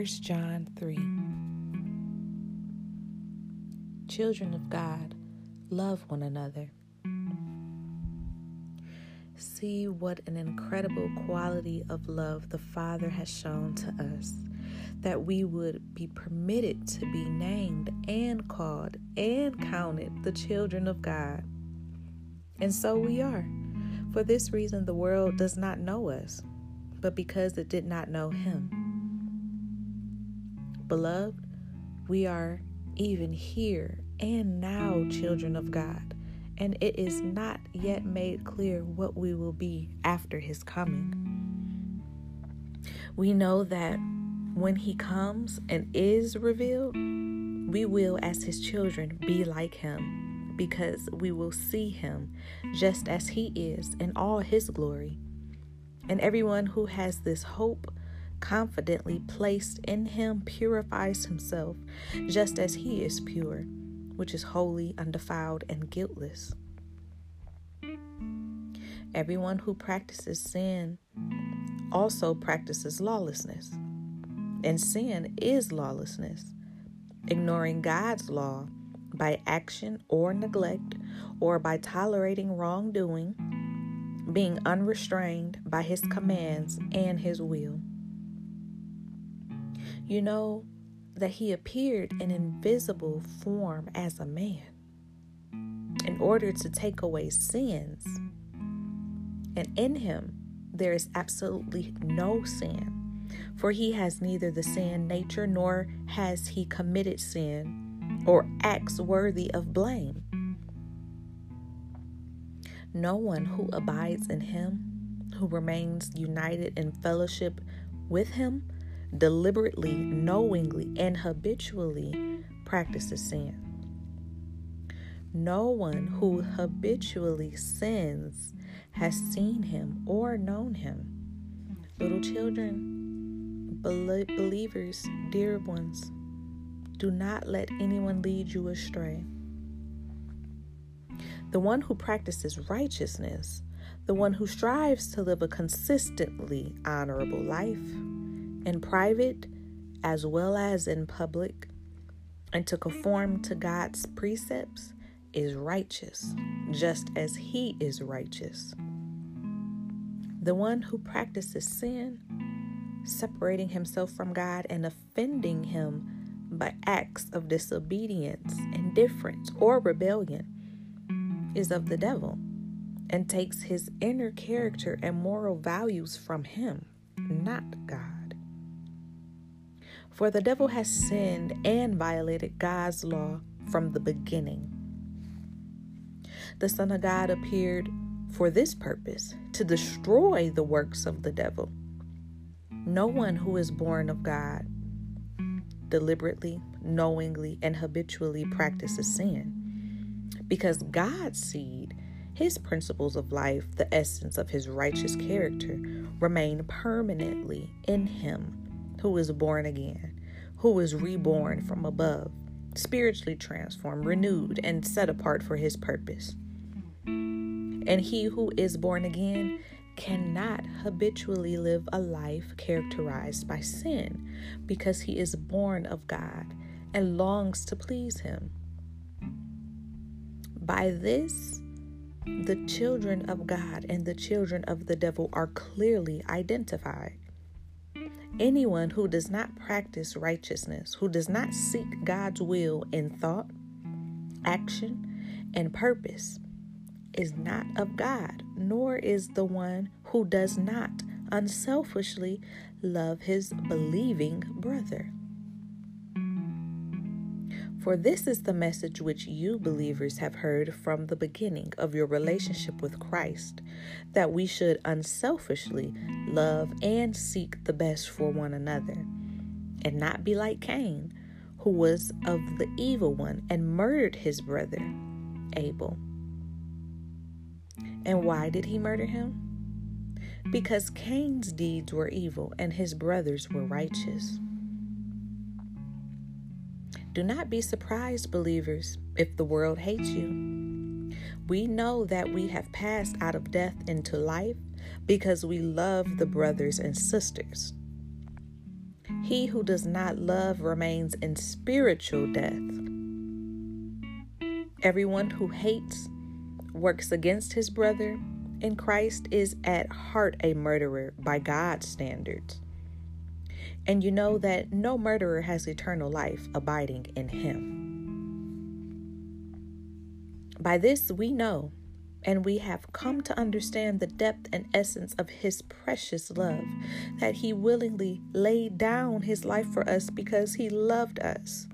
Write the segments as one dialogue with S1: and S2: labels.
S1: 1 John 3 Children of God, love one another. See what an incredible quality of love the Father has shown to us, that we would be permitted to be named and called and counted the children of God. And so we are. For this reason, the world does not know us, but because it did not know Him. Beloved, we are even here and now children of God, and it is not yet made clear what we will be after his coming. We know that when he comes and is revealed, we will, as his children, be like him because we will see him just as he is in all his glory. And everyone who has this hope confidently placed in him purifies himself just as he is pure, which is holy, undefiled, and guiltless. Everyone who practices sin also practices lawlessness. And sin is lawlessness, ignoring God's law by action or neglect, or by tolerating wrongdoing, being unrestrained by his commands and his will. You know that he appeared in invisible form as a man in order to take away sins. And in him there is absolutely no sin, for he has neither the sin nature nor has he committed sin or acts worthy of blame. No one who abides in him, who remains united in fellowship with him, deliberately, knowingly, and habitually practices sin. No one who habitually sins has seen him or known him. Little children, believers, dear ones, do not let anyone lead you astray. The one who practices righteousness, the one who strives to live a consistently honorable life, in private as well as in public, and to conform to God's precepts is righteous, just as He is righteous. The one who practices sin, separating himself from God and offending Him by acts of disobedience, indifference, or rebellion, is of the devil and takes his inner character and moral values from Him, not God. For the devil has sinned and violated God's law from the beginning. The Son of God appeared for this purpose to destroy the works of the devil. No one who is born of God deliberately, knowingly, and habitually practices sin. Because God's seed, his principles of life, the essence of his righteous character, remain permanently in him who is born again, who is reborn mm-hmm. from above, spiritually transformed, renewed, and set apart for his purpose. And he who is born again cannot habitually live a life characterized by sin because he is born of God and longs to please him. By this, the children of God and the children of the devil are clearly identified. Anyone who does not practice righteousness, who does not seek God's will in thought, action, and purpose, is not of God, nor is the one who does not unselfishly love his believing brother. For this is the message which you believers have heard from the beginning of your relationship with Christ that we should unselfishly love and seek the best for one another, and not be like Cain, who was of the evil one and murdered his brother, Abel. And why did he murder him? Because Cain's deeds were evil and his brothers were righteous. Do not be surprised, believers, if the world hates you. We know that we have passed out of death into life because we love the brothers and sisters. He who does not love remains in spiritual death. Everyone who hates, works against his brother and Christ, is at heart a murderer by God's standards. And you know that no murderer has eternal life abiding in him. By this we know and we have come to understand the depth and essence of His precious love, that He willingly laid down His life for us because He loved us.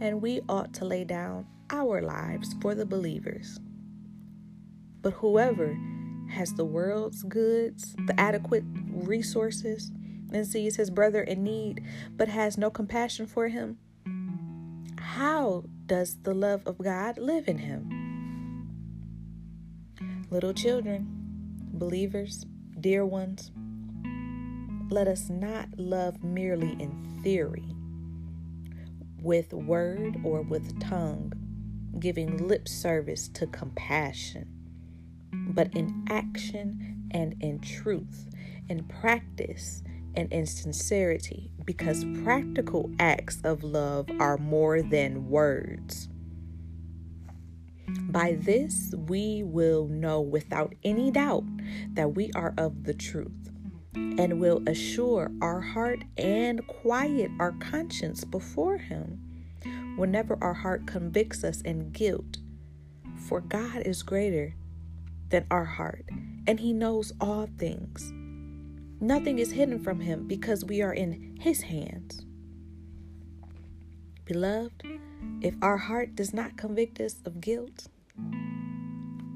S1: And we ought to lay down our lives for the believers. But whoever has the world's goods, the adequate resources, and sees his brother in need, but has no compassion for him, how does the love of God live in him? Little children, believers, dear ones, let us not love merely in theory, with word or with tongue, giving lip service to compassion, but in action and in truth, in practice and insincerity because practical acts of love are more than words. By this we will know without any doubt that we are of the truth, and will assure our heart and quiet our conscience before Him whenever our heart convicts us in guilt. For God is greater than our heart, and He knows all things. Nothing is hidden from Him because we are in His hands. Beloved, if our heart does not convict us of guilt,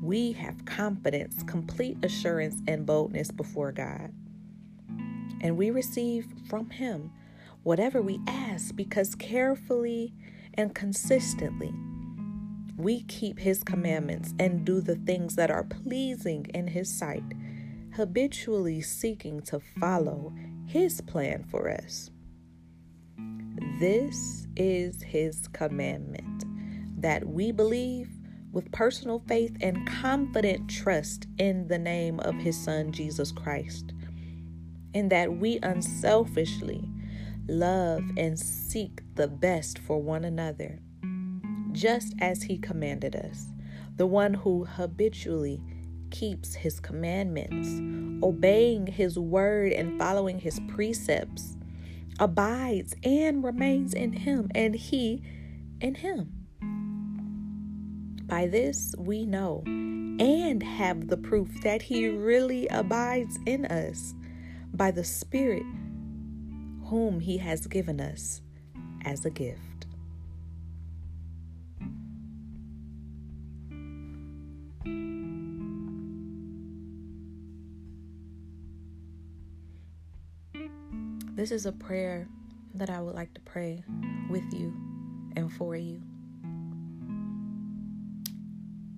S1: we have confidence, complete assurance, and boldness before God. And we receive from Him whatever we ask because carefully and consistently we keep His commandments and do the things that are pleasing in His sight, habitually seeking to follow His plan for us. This is His commandment that we believe with personal faith and confident trust in the name of His Son, Jesus Christ, and that we unselfishly love and seek the best for one another, just as He commanded us. The one who habitually keeps His commandments, obeying His word and following His precepts, abides and remains in Him, and He in Him. By this we know and have the proof that He really abides in us by the Spirit whom He has given us as a gift. This is a prayer that I would like to pray with you and for you.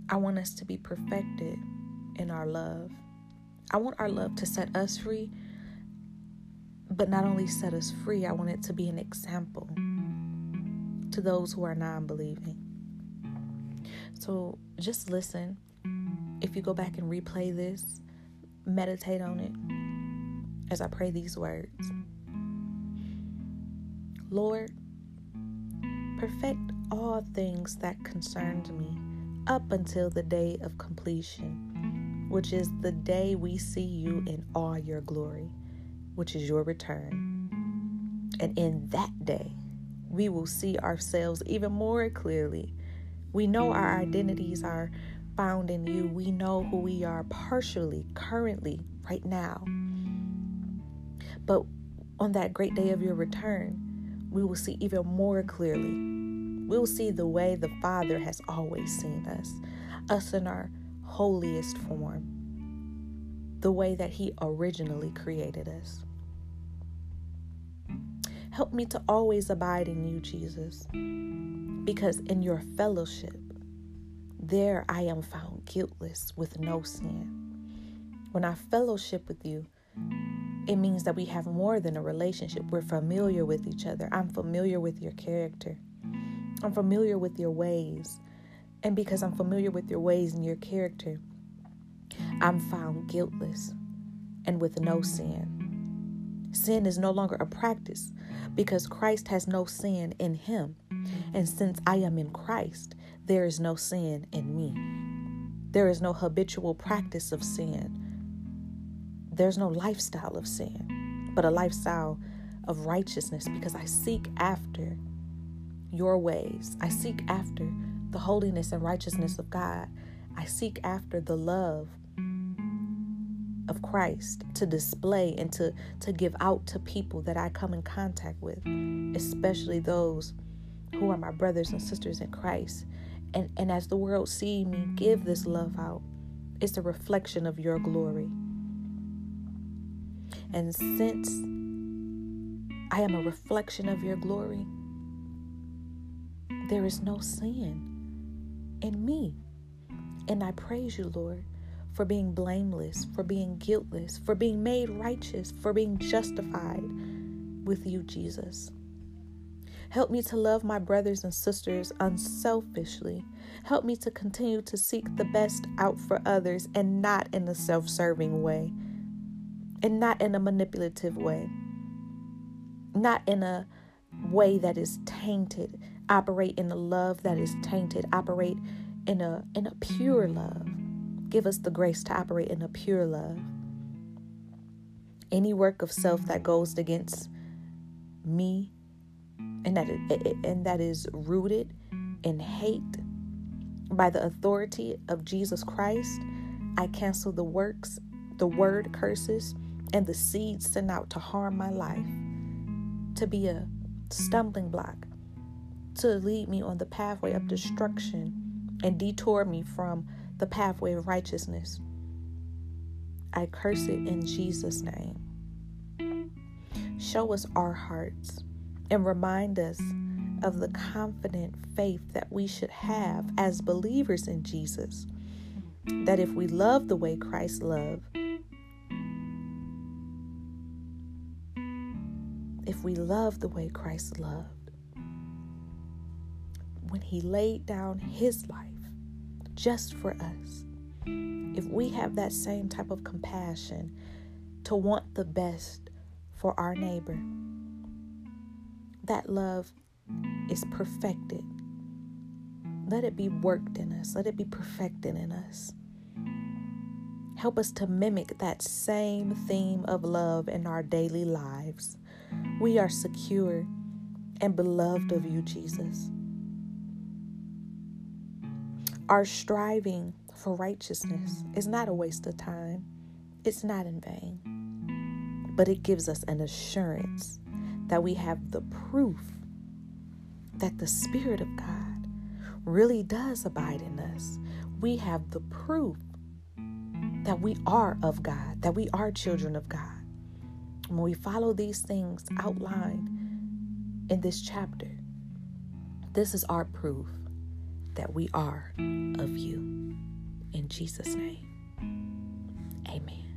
S1: I want us to be perfected in our love. I want our love to set us free, but not only set us free, I want it to be an example to those who are non believing. So just listen. If you go back and replay this, meditate on it as I pray these words Lord, perfect all things that concern me up until the day of completion, which is the day we see you in all your glory, which is your return. And in that day, we will see ourselves even more clearly. We know our identities are found in you. We know who we are partially, currently, right now. But on that great day of your return, we will see even more clearly we'll see the way the Father has always seen us, us in our holiest form, the way that He originally created us. Help me to always abide in you, Jesus, because in your fellowship, there I am found guiltless with no sin. When I fellowship with you, it means that we have more than a relationship. We're familiar with each other. I'm familiar with your character. I'm familiar with your ways. And because I'm familiar with your ways and your character, I'm found guiltless and with no sin. Sin is no longer a practice because Christ has no sin in him. And since I am in Christ, there is no sin in me. There is no habitual practice of sin. There's no lifestyle of sin, but a lifestyle of righteousness because I seek after your ways. I seek after the holiness and righteousness of God. I seek after the love of Christ to display and to, to give out to people that I come in contact with, especially those who are my brothers and sisters in Christ. And, and as the world see me give this love out, it's a reflection of your glory. And since I am a reflection of your glory, there is no sin in me. And I praise you, Lord, for being blameless, for being guiltless, for being made righteous, for being justified with you, Jesus. Help me to love my brothers and sisters unselfishly. Help me to continue to seek the best out for others and not in a self serving way, and not in a manipulative way, not in a way that is tainted. Operate in a love that is tainted. Operate in a in a pure love. Give us the grace to operate in a pure love. Any work of self that goes against me and that and that is rooted in hate by the authority of Jesus Christ, I cancel the works, the word curses, and the seeds sent out to harm my life, to be a stumbling block, to lead me on the pathway of destruction and detour me from the pathway of righteousness. I curse it in Jesus' name. Show us our hearts and remind us of the confident faith that we should have as believers in Jesus. That if we love the way Christ loved, if we love the way Christ loved, when he laid down his life just for us, if we have that same type of compassion to want the best for our neighbor, that love is perfected. Let it be worked in us, let it be perfected in us. Help us to mimic that same theme of love in our daily lives. We are secure and beloved of you, Jesus. Our striving for righteousness is not a waste of time, it's not in vain, but it gives us an assurance that we have the proof that the Spirit of God really does abide in us. We have the proof that we are of God, that we are children of God. When we follow these things outlined in this chapter, this is our proof that we are of you. In Jesus' name, amen.